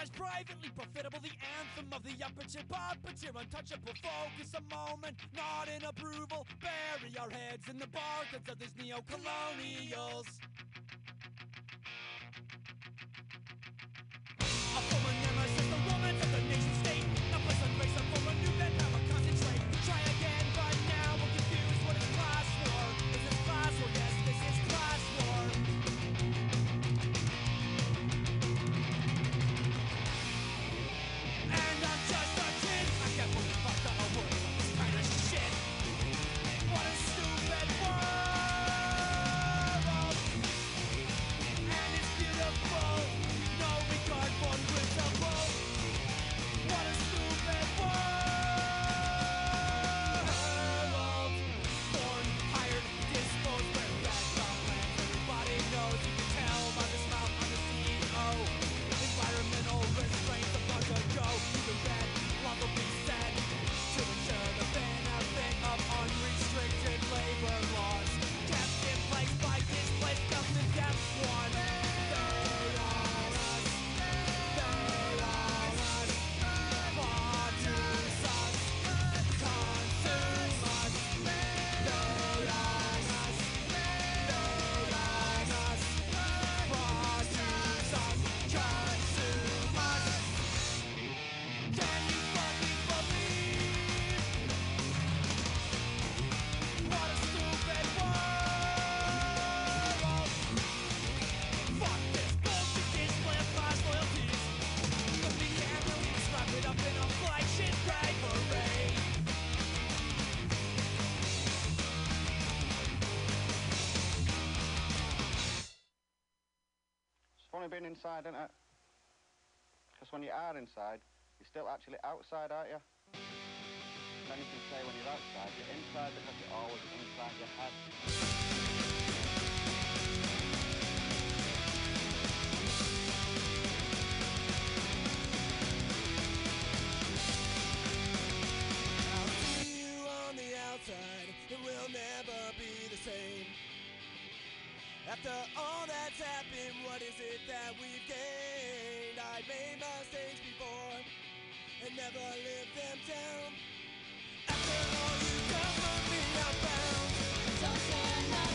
that's privately profitable. The anthem of the upper tier but your untouchable focus, a moment, not in approval. Bury our heads in the bargains of these neo colonials. inside, ain't it? Because when you are inside, you're still actually outside, aren't you? Then you can say when you're outside, you're inside because you're always inside your head. After all that's happened, what is it that we've gained? I've made mistakes before and never lived them down. After all you've done for me, I found. Don't say no.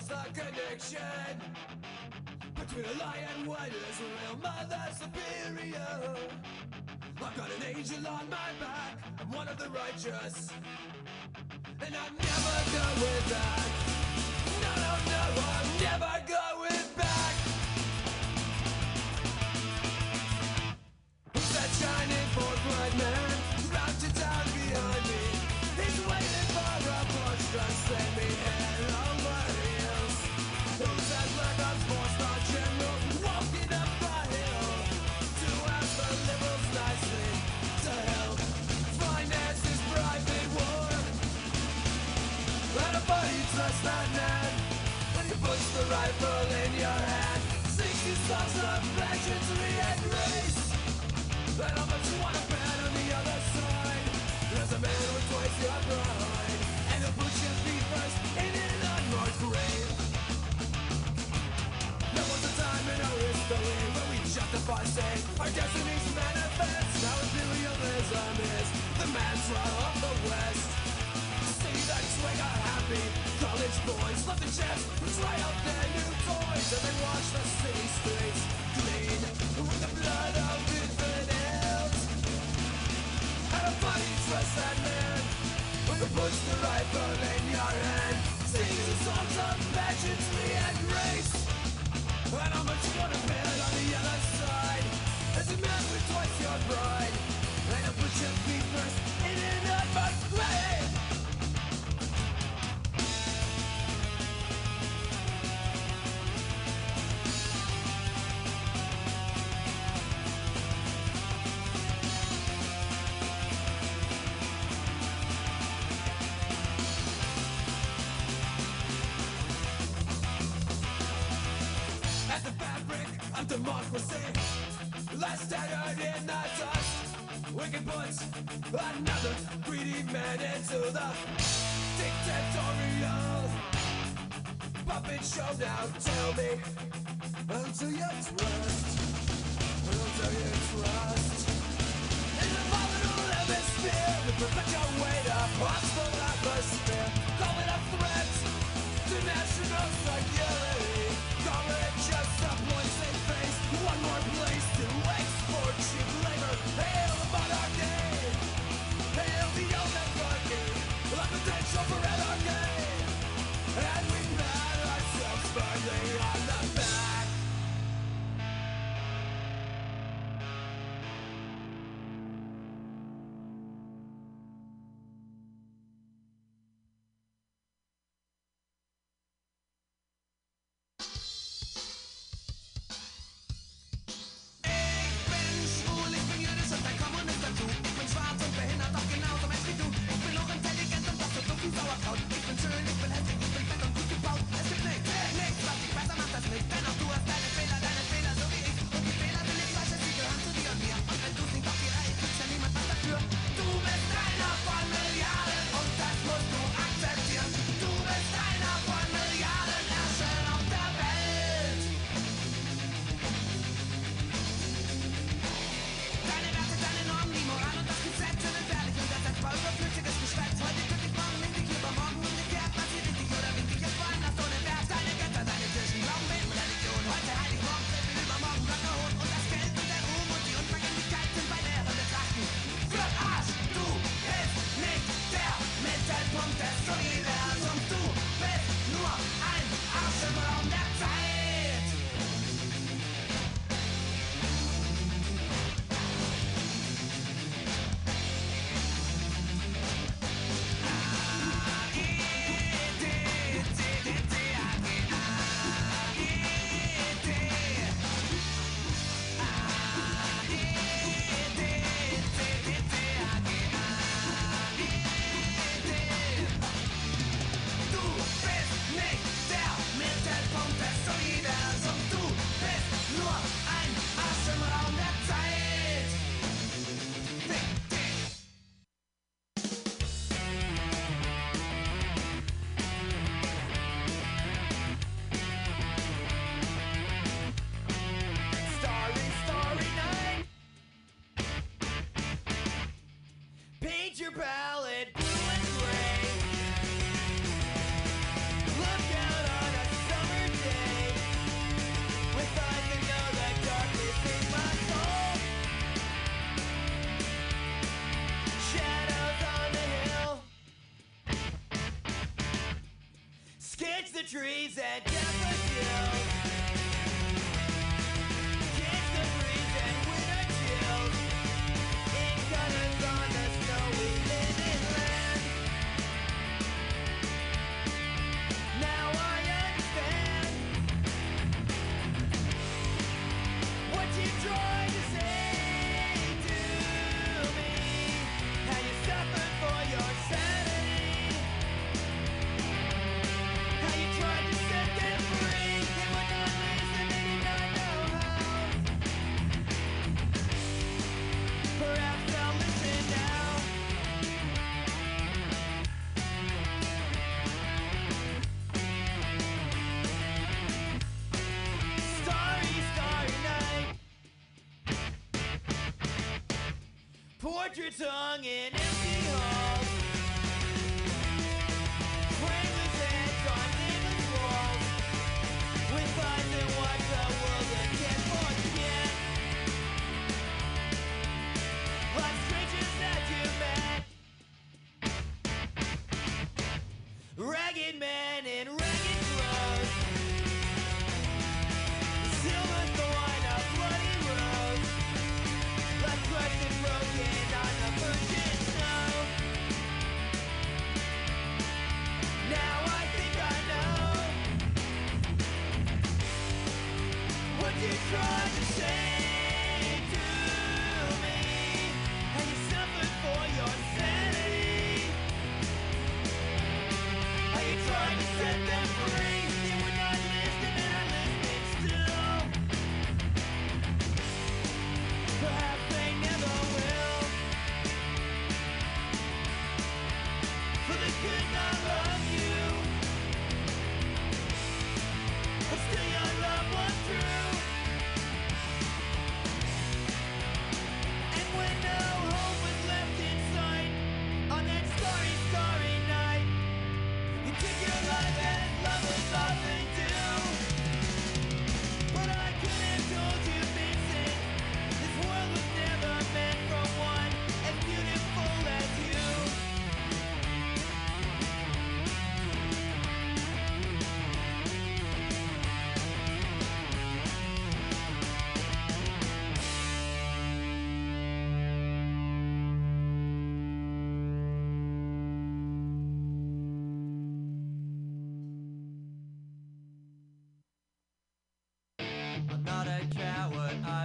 What's the connection between a lie and what is real? Mother superior. I've got an angel on my back. I'm one of the righteous, and I'm never done without. fussing. Our destiny's manifest. Now imperialism is the mantra of the West. See the trigger happy. College boys love the chips. Try out their new toys. And they watch the city streets clean with the blood of infidels. And a bloody trust that man. When you push the rifle in your hand. Sings the songs of pageantry and and how much you to bet on the other side. As a man with twice your pride Line up put your feet first in and out dragon puts another greedy man into the dictatorial puppet show. Now tell me, until you trust, until you trust, in the volatile hemisphere, the perpetuator hostile atmosphere, it a threat to national security.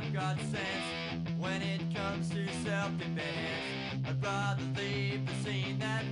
I've got sense when it comes to self-defense. I'd rather leave the scene than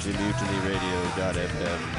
to mutinyradio.fm.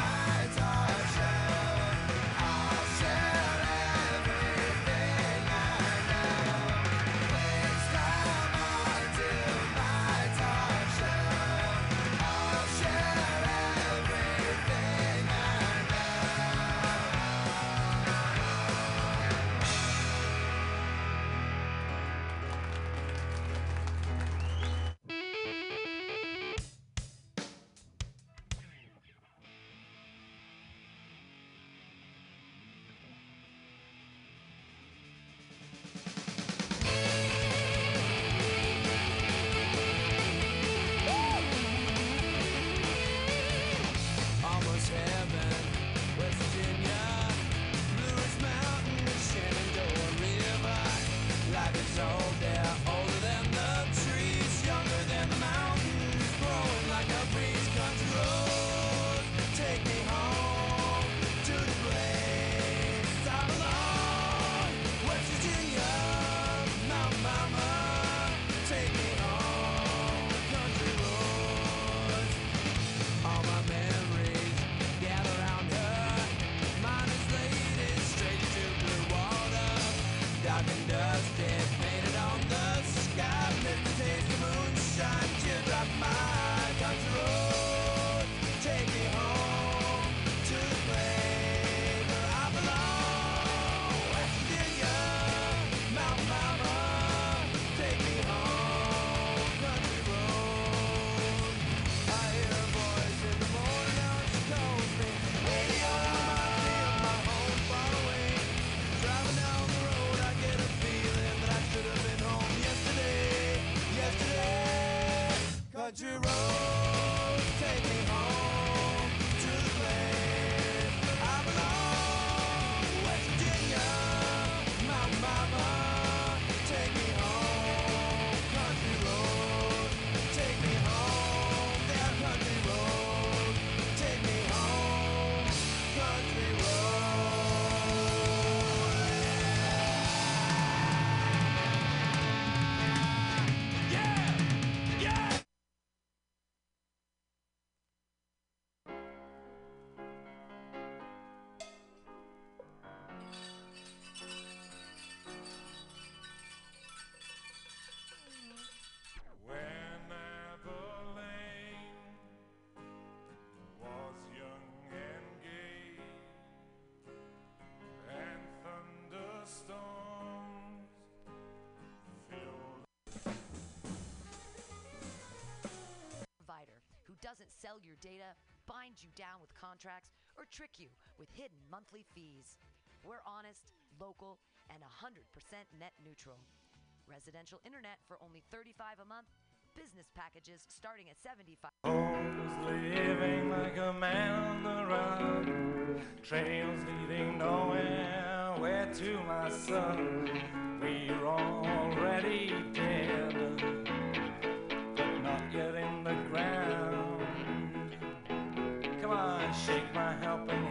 data, bind you down with contracts, or trick you with hidden monthly fees. We're honest, local, and 100% net neutral. Residential internet for only 35 a month, business packages starting at 75. Homes living like a man on the run, trails leading nowhere, where to my son? We're already dead, but not yet in the ground. Shake my helping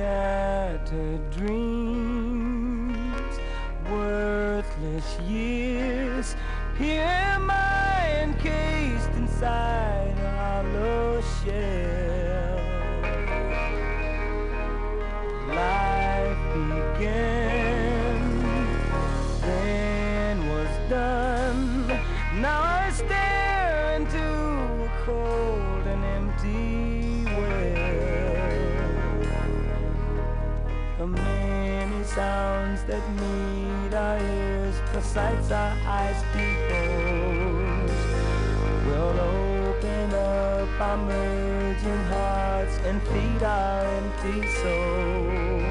scattered dreams. sights our eyes behold will open up our merging hearts and feed our empty souls.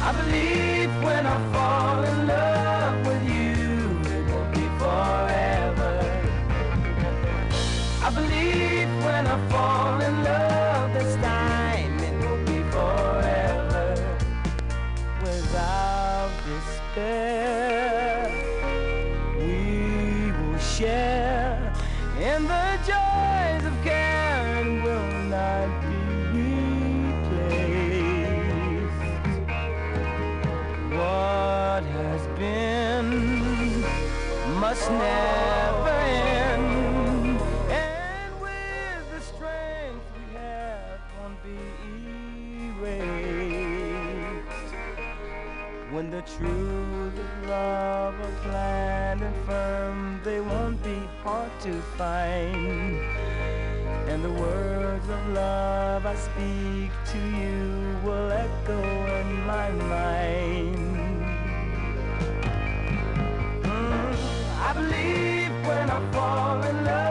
I believe. to find. And the words of love I speak to you will echo in my mind. Mm, I believe when I fall in love.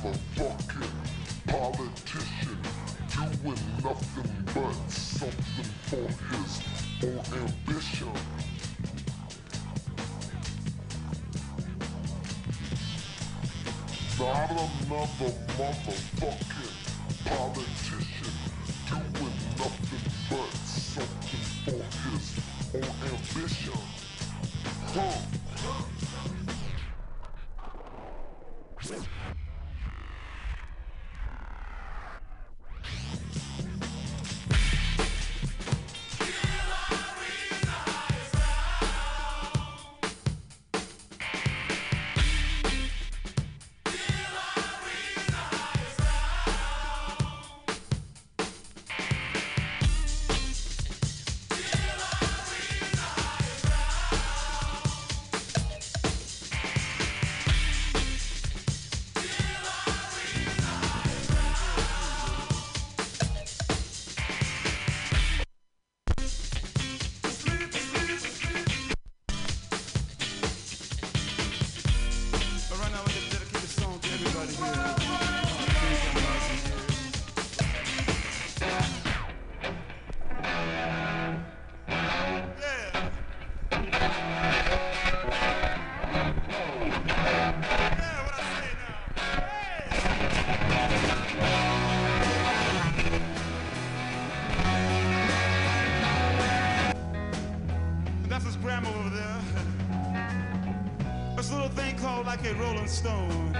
motherfucking politician doing nothing but something for his own ambition. Not another motherfucker. stone.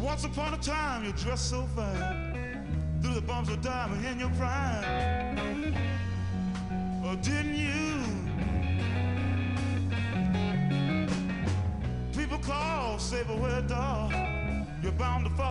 Once upon a time, you dressed so fine. everywhere, dog. You're bound to fall.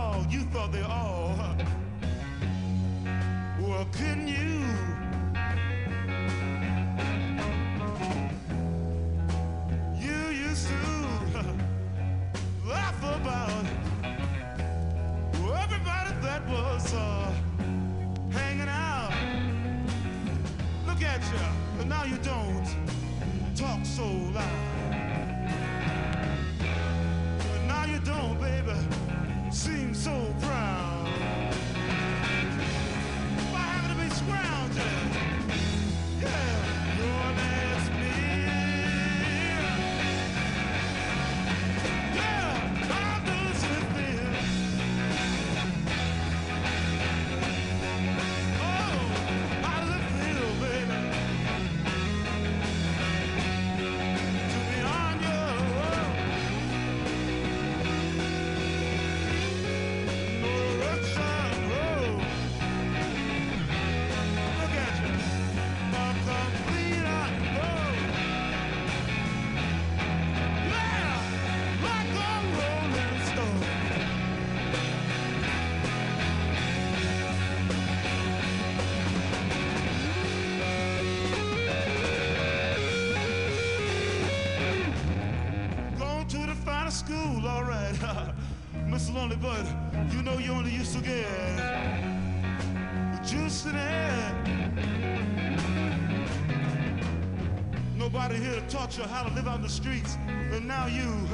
lonely, but you know you only used to get juice in the head. Nobody here taught you how to live on the streets, and now you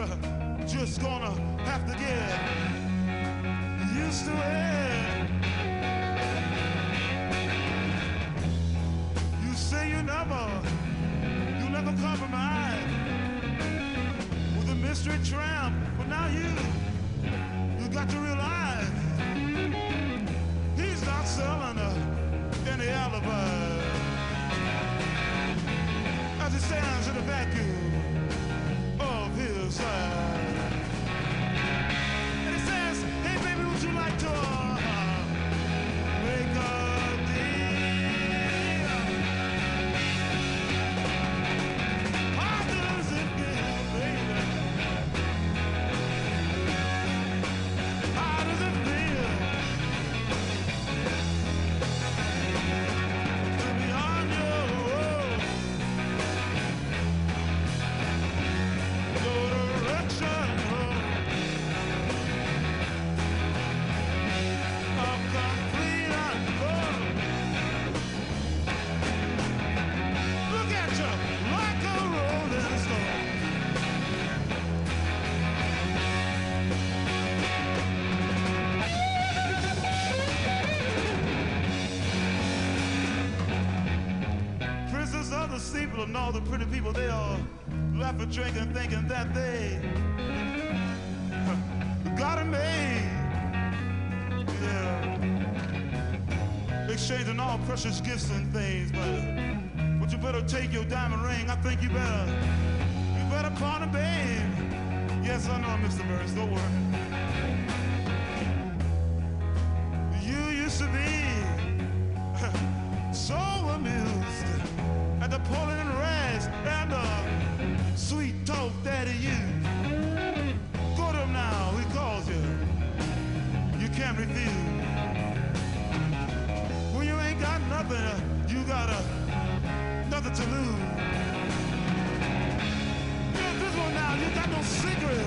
just gonna have to get used to it. people all the pretty people, they are laughing, drinking, thinking that they got it made. Yeah. Exchanging all precious gifts and things, but but you better take your diamond ring. I think you better you better pawn it, babe. Yes, I know, Mr. Burns. Don't worry. to lose. This, this one now, you got no secret.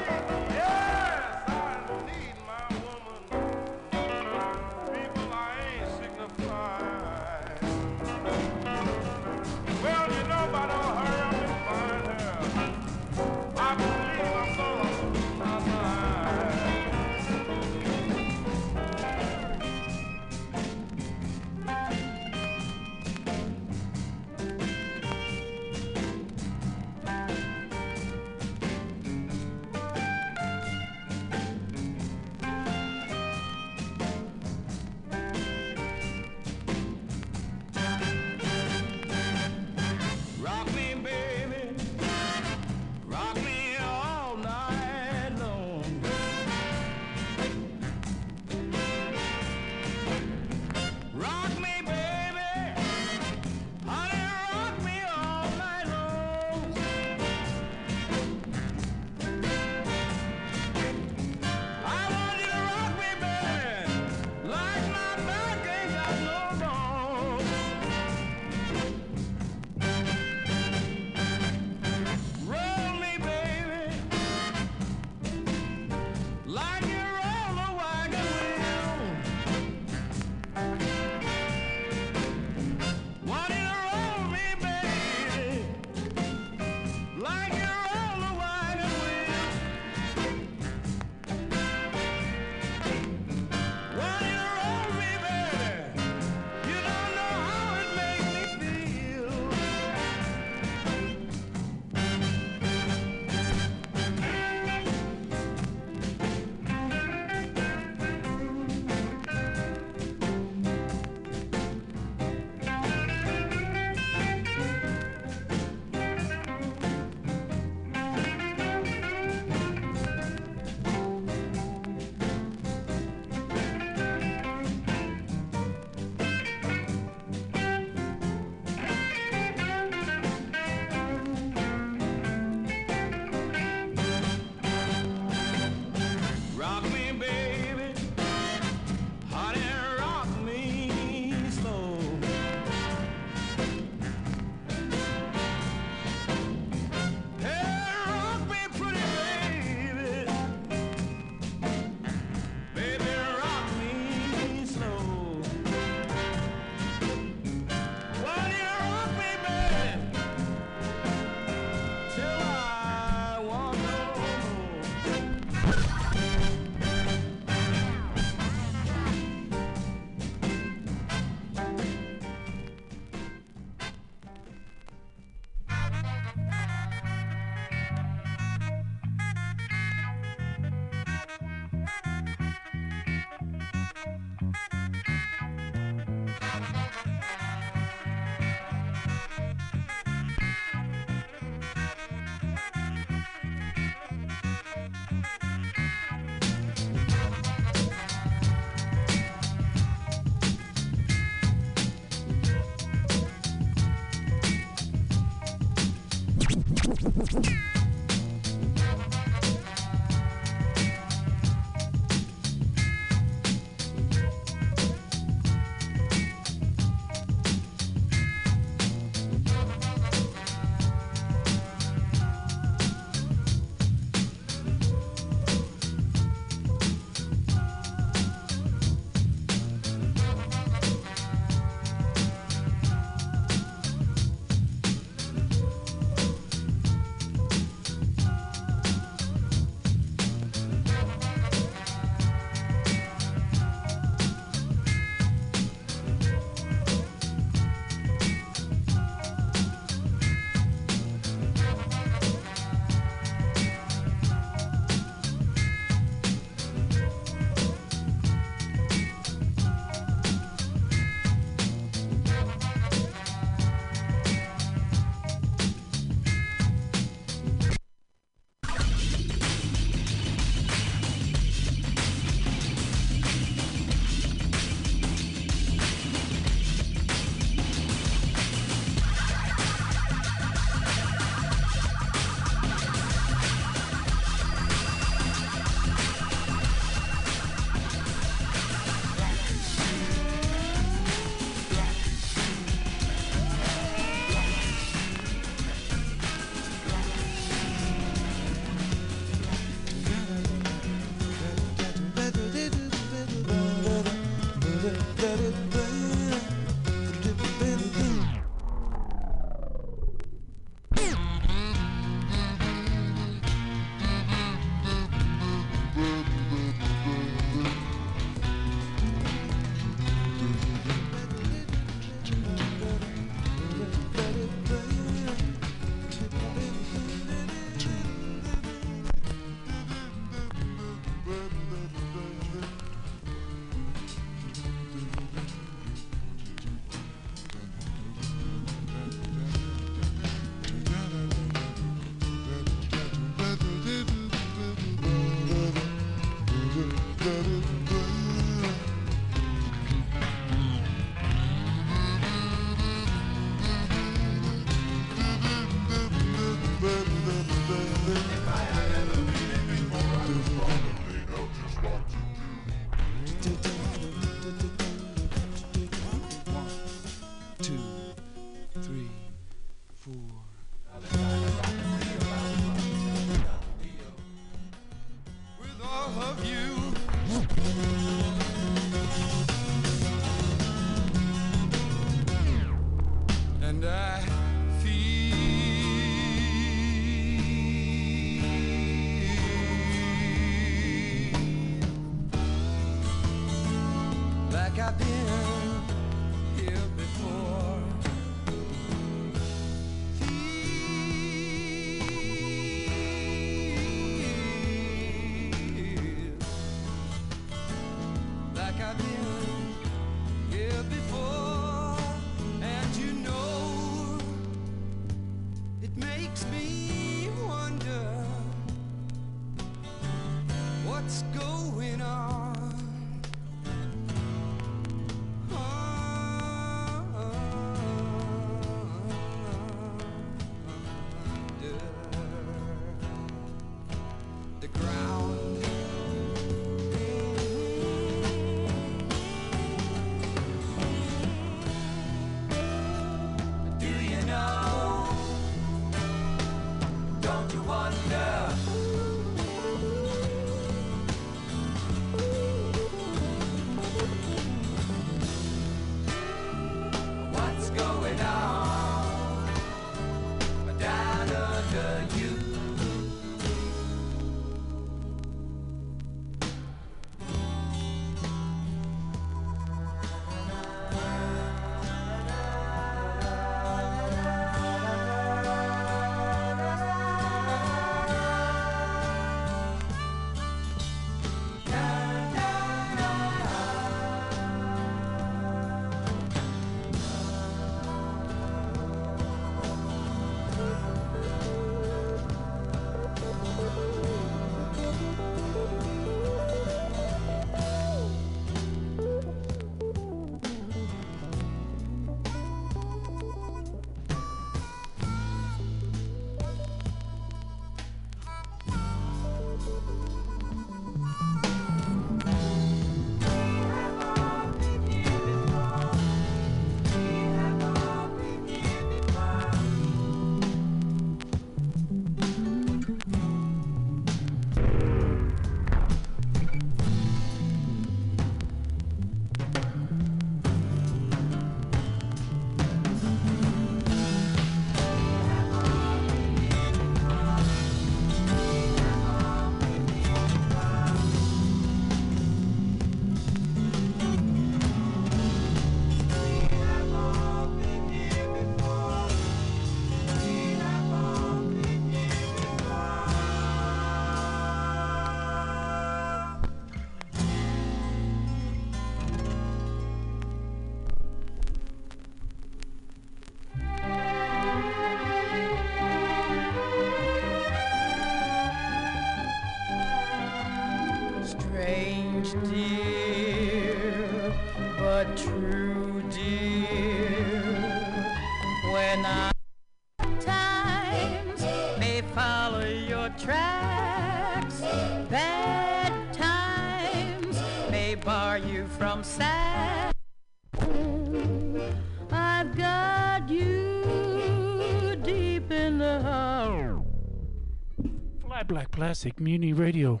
Plastic Mutiny Radio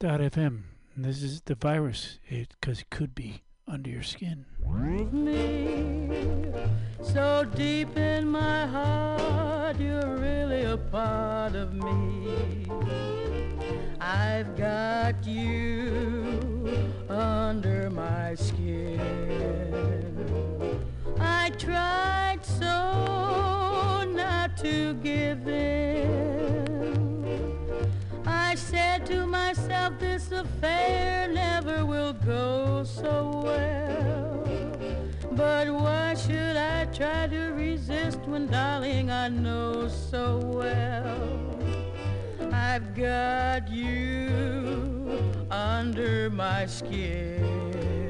dot FM. This is the virus, it because it could be under your skin. me so deep in my heart you're really a part of me i've got you under my skin i tried so not to give in to myself, this affair never will go so well. But why should I try to resist when, darling, I know so well I've got you under my skin.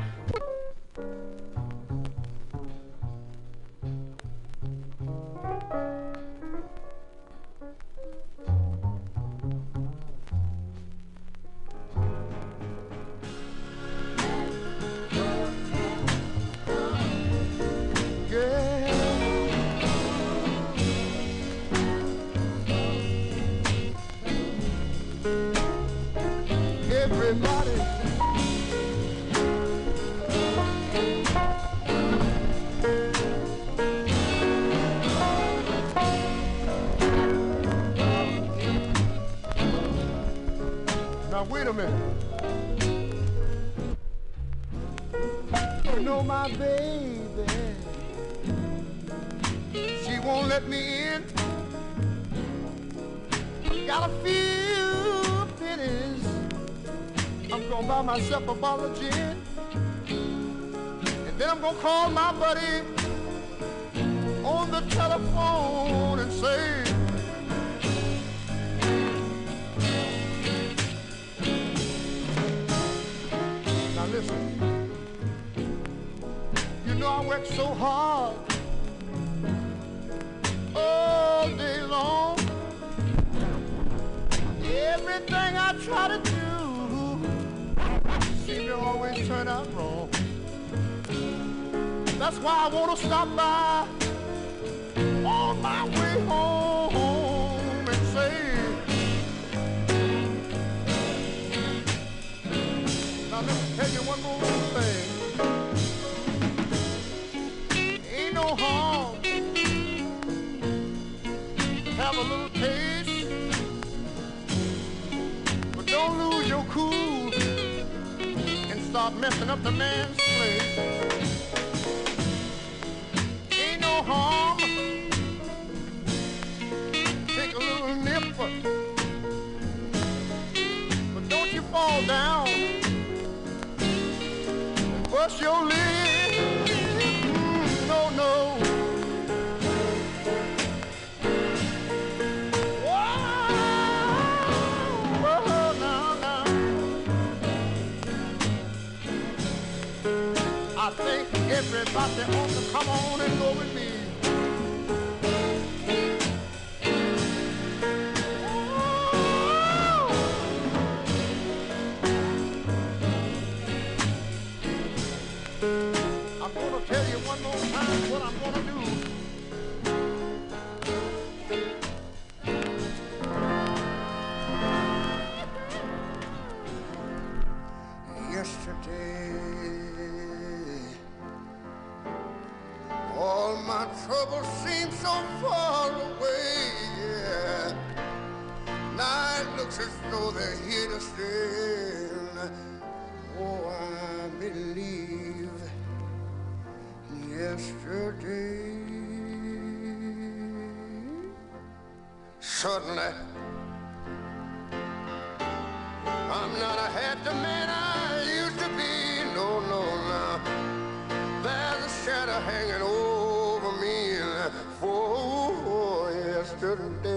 believe yesterday. Suddenly, I'm not a happy man I used to be. No, no, no. There's a shadow hanging over me. for yesterday.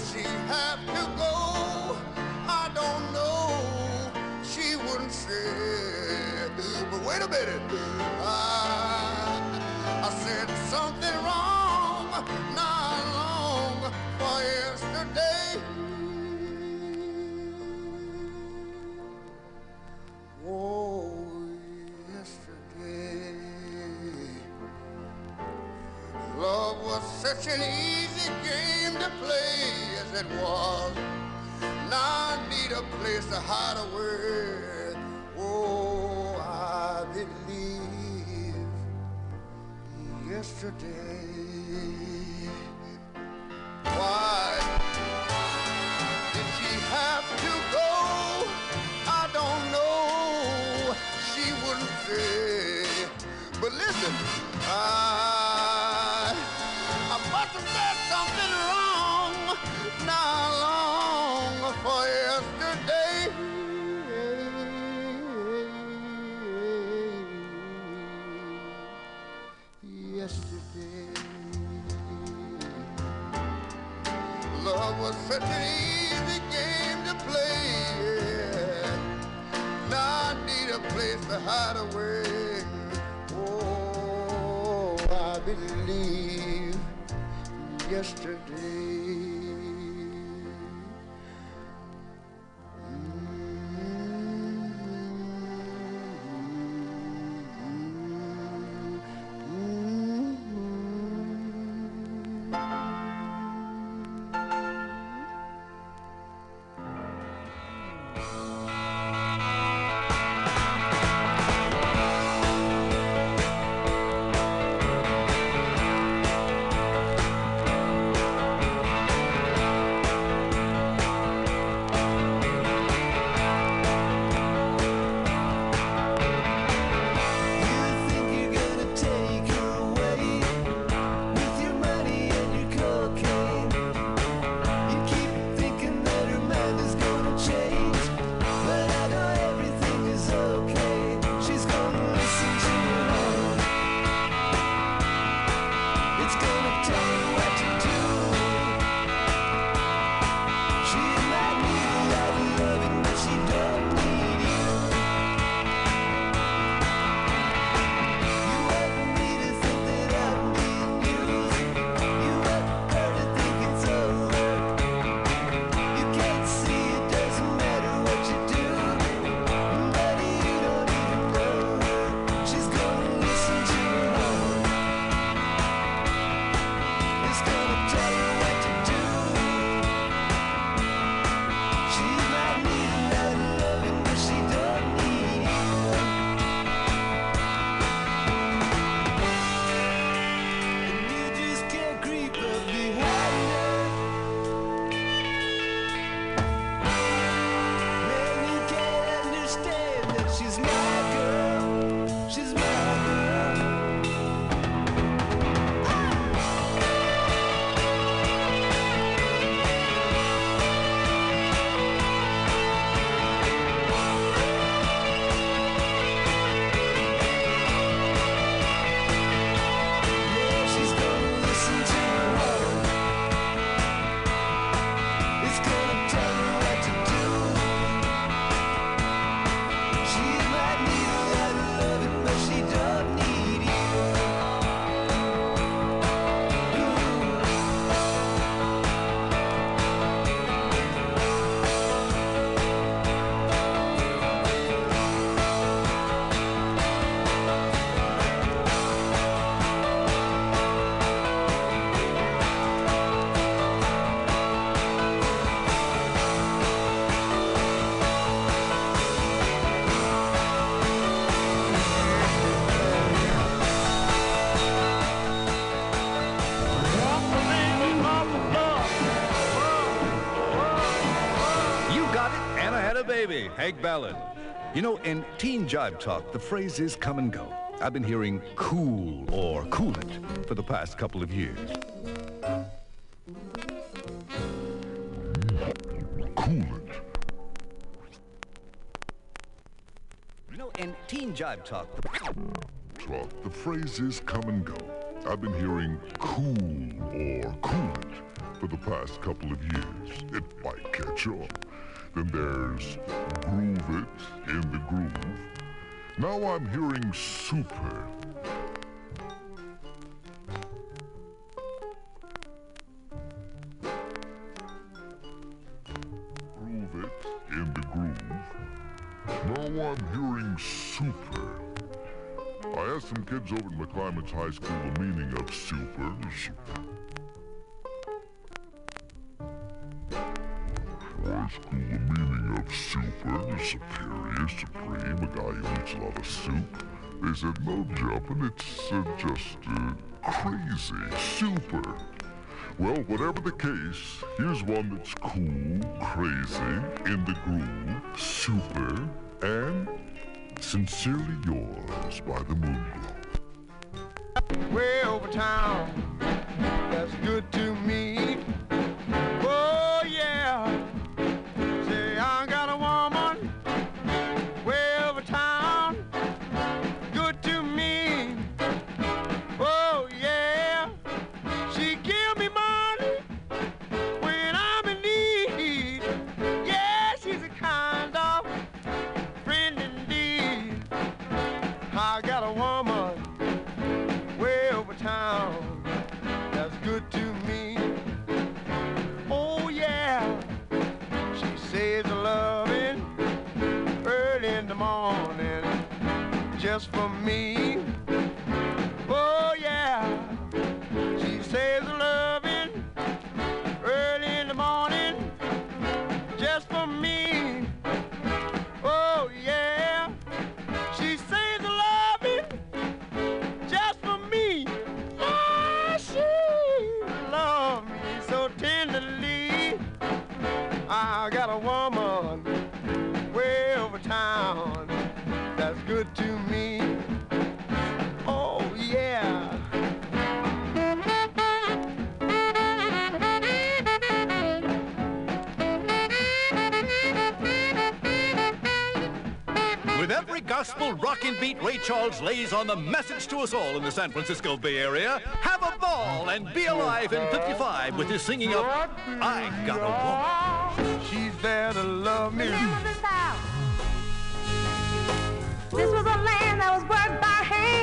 She have to it was. Now I need a place to hide away. Oh, I believe yesterday. Believe yesterday. Hank Ballard. You know, in teen jive talk, the phrase is come and go. I've been hearing cool or cool it for the past couple of years. Cool it. You know, in teen jive talk, Talk, the phrase is come and go. I've been hearing cool or cool it for the past couple of years. It might catch on. Then there's groove it in the groove. Now I'm hearing super. Groove it in the groove. Now I'm hearing super. I asked some kids over at McClymonds High School the meaning of super. School, the meaning of super superior, supreme, a guy who eats a lot of soup. They said, no jumping, it's uh, just uh, crazy, super. Well, whatever the case, here's one that's cool, crazy, in the groove, super, and sincerely yours by the moonglow. way over town. That's good to Charles lays on the message to us all in the San Francisco Bay Area. Have a ball and be alive in 55 with his singing of I Got a Woman. She's there to love me. This was a land that was worked by hand.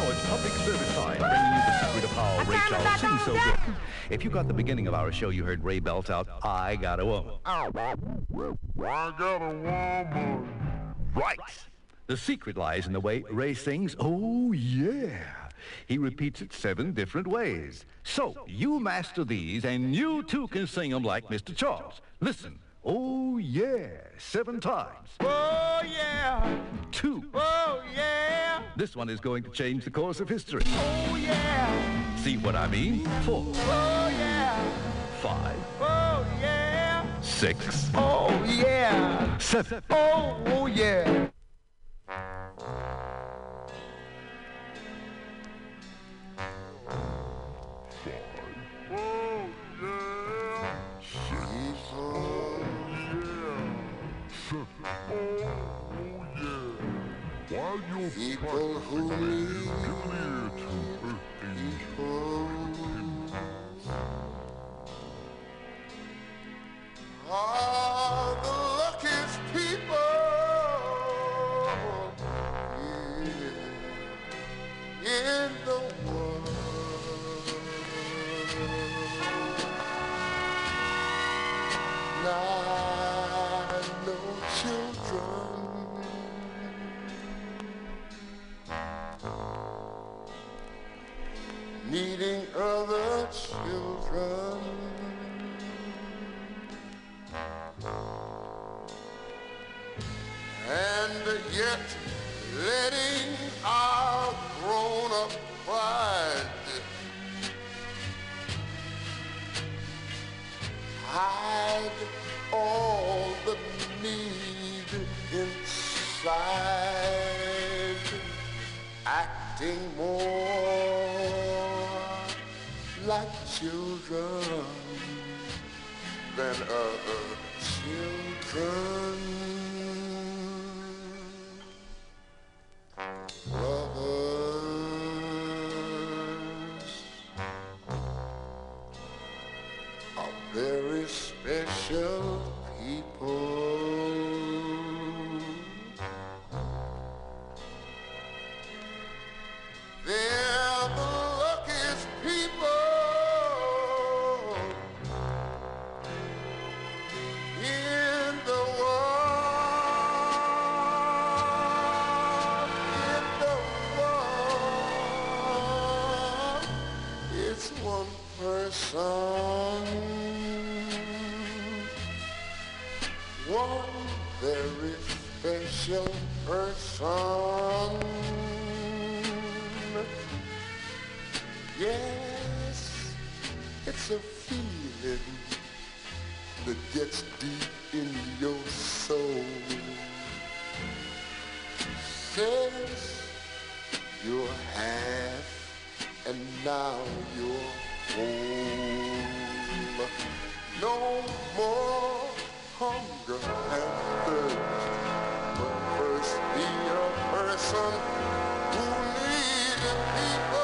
George Public Service Time, bringing you the secret of how Ray Charles sings so good. If you got the beginning of our show, you heard Ray belt out, I got a woman. Oh. I got a woman. Right. The secret lies in the way Ray sings, oh yeah. He repeats it seven different ways. So, you master these, and you too can sing them like Mr. Charles. Listen, Oh, yeah. Seven times. Oh, yeah. Two. Oh, yeah. This one is going to change the course of history. Oh, yeah. See what I mean? Four, Oh, yeah. five, Oh, yeah. six, Oh, yeah. seven. Oh, oh, yeah. People who hide all the need inside, acting more like children than other children. Says you're half and now you're whole. No more hunger and thirst, but first be a person who needed people.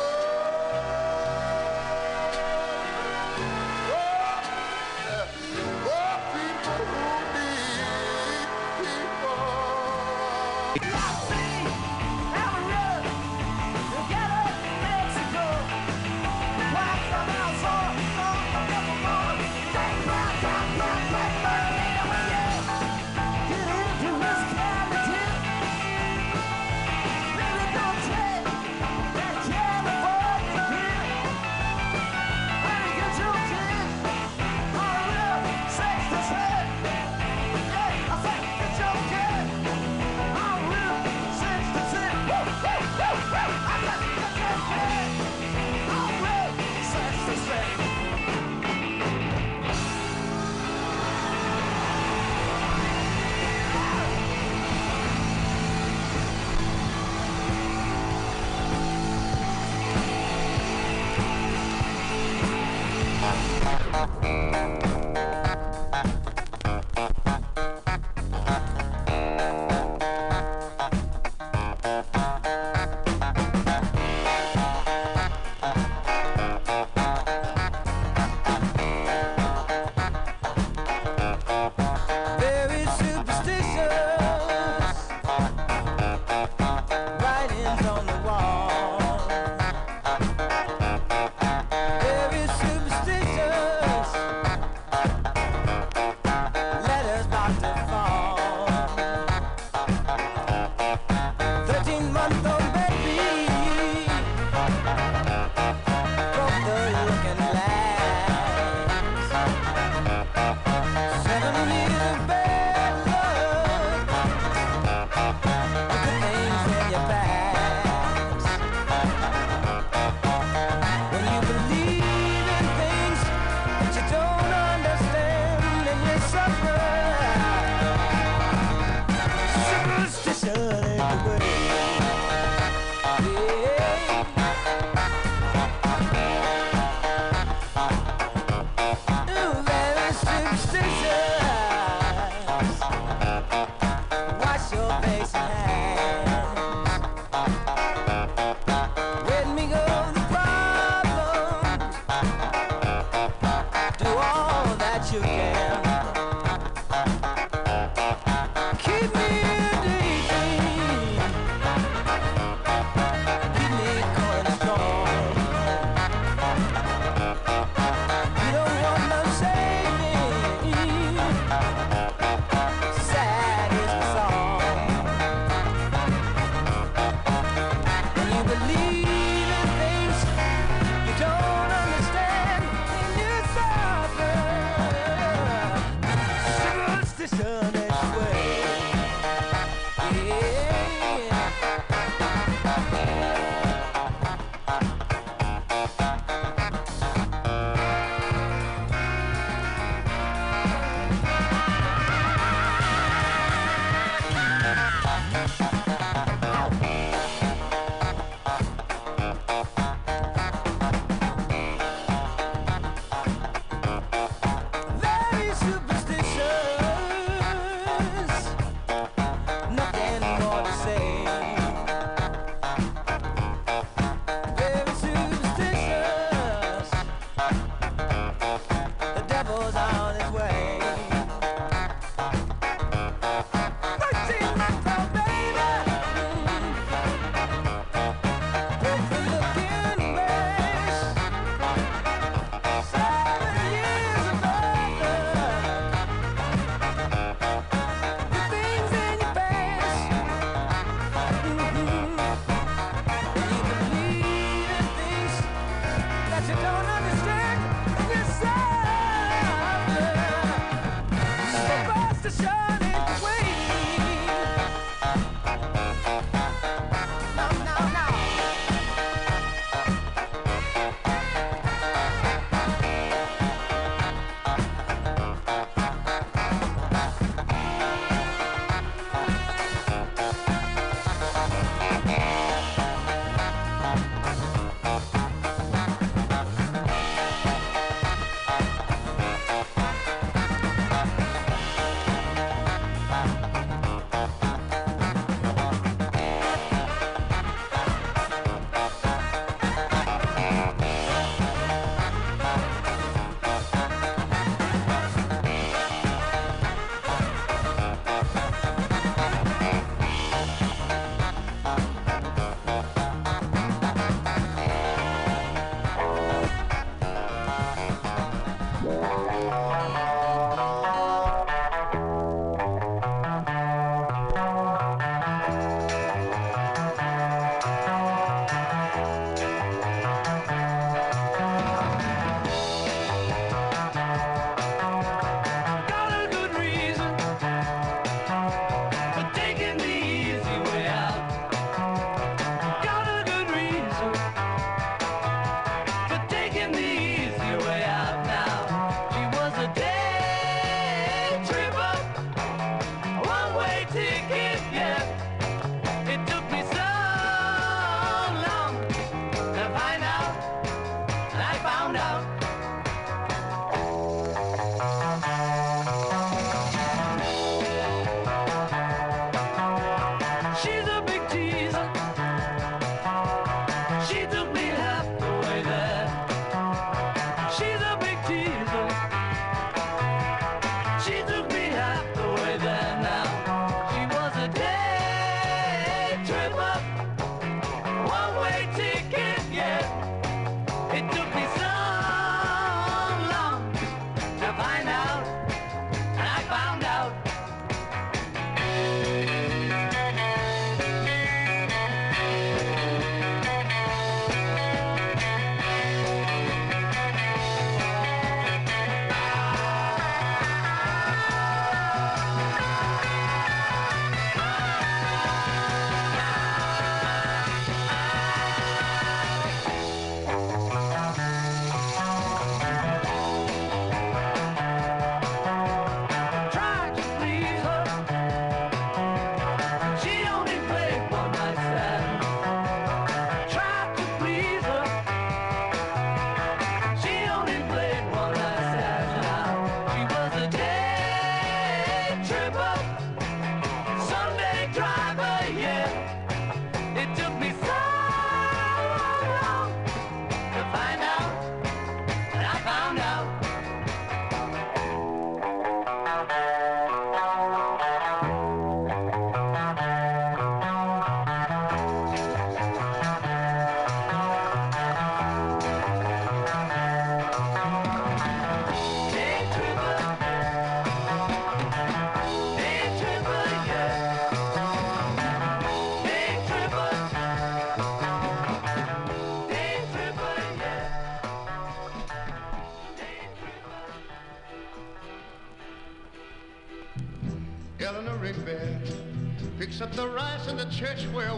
church where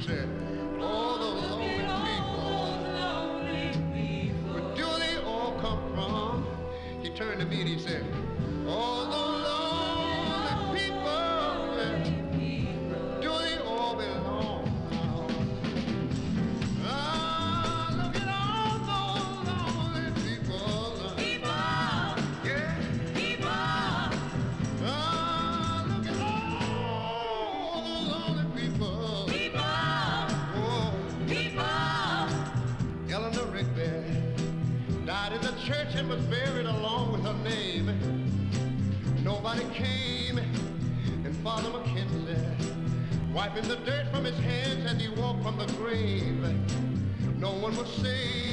said, all those lonely people, where do they all come from? He turned to me and he said, all those wiping the dirt from his hands as he walked from the grave. No one was saved.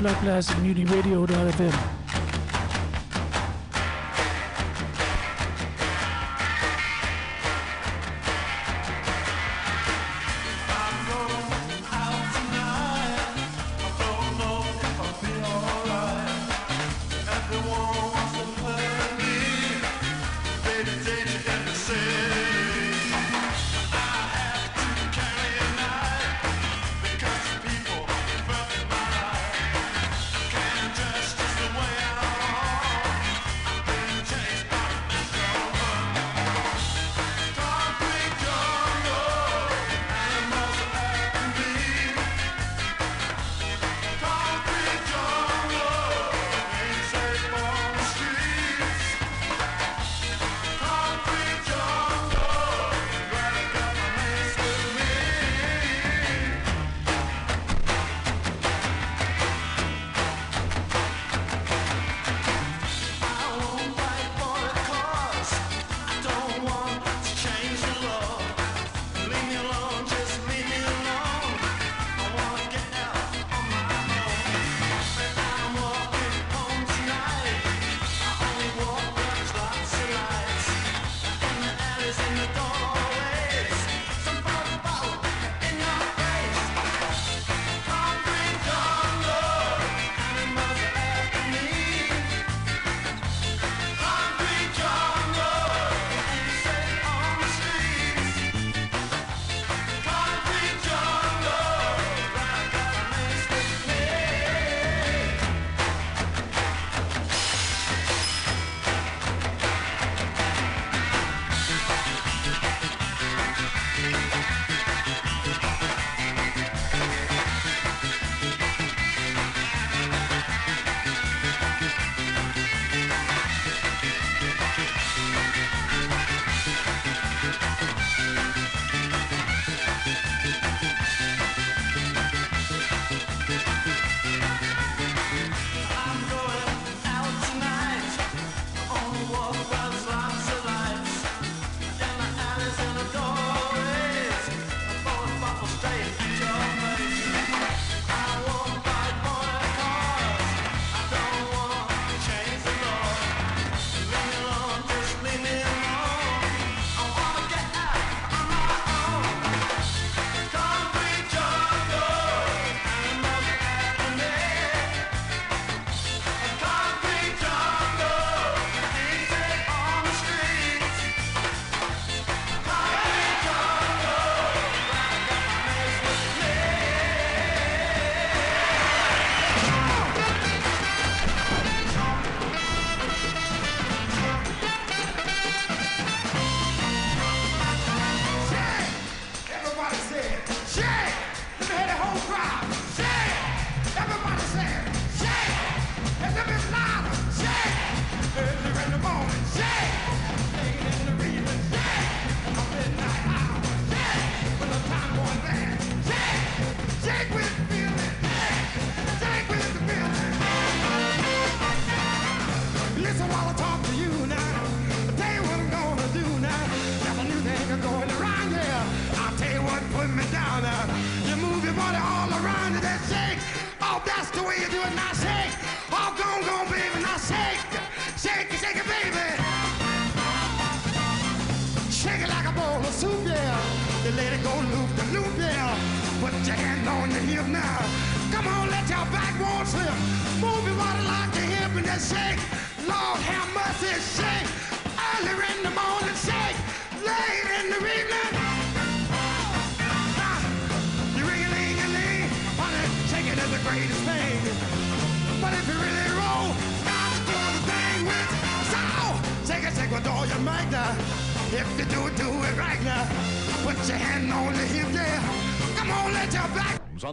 Black Lives Community Radio.fm.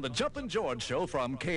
the Jumpin' George Show from KS.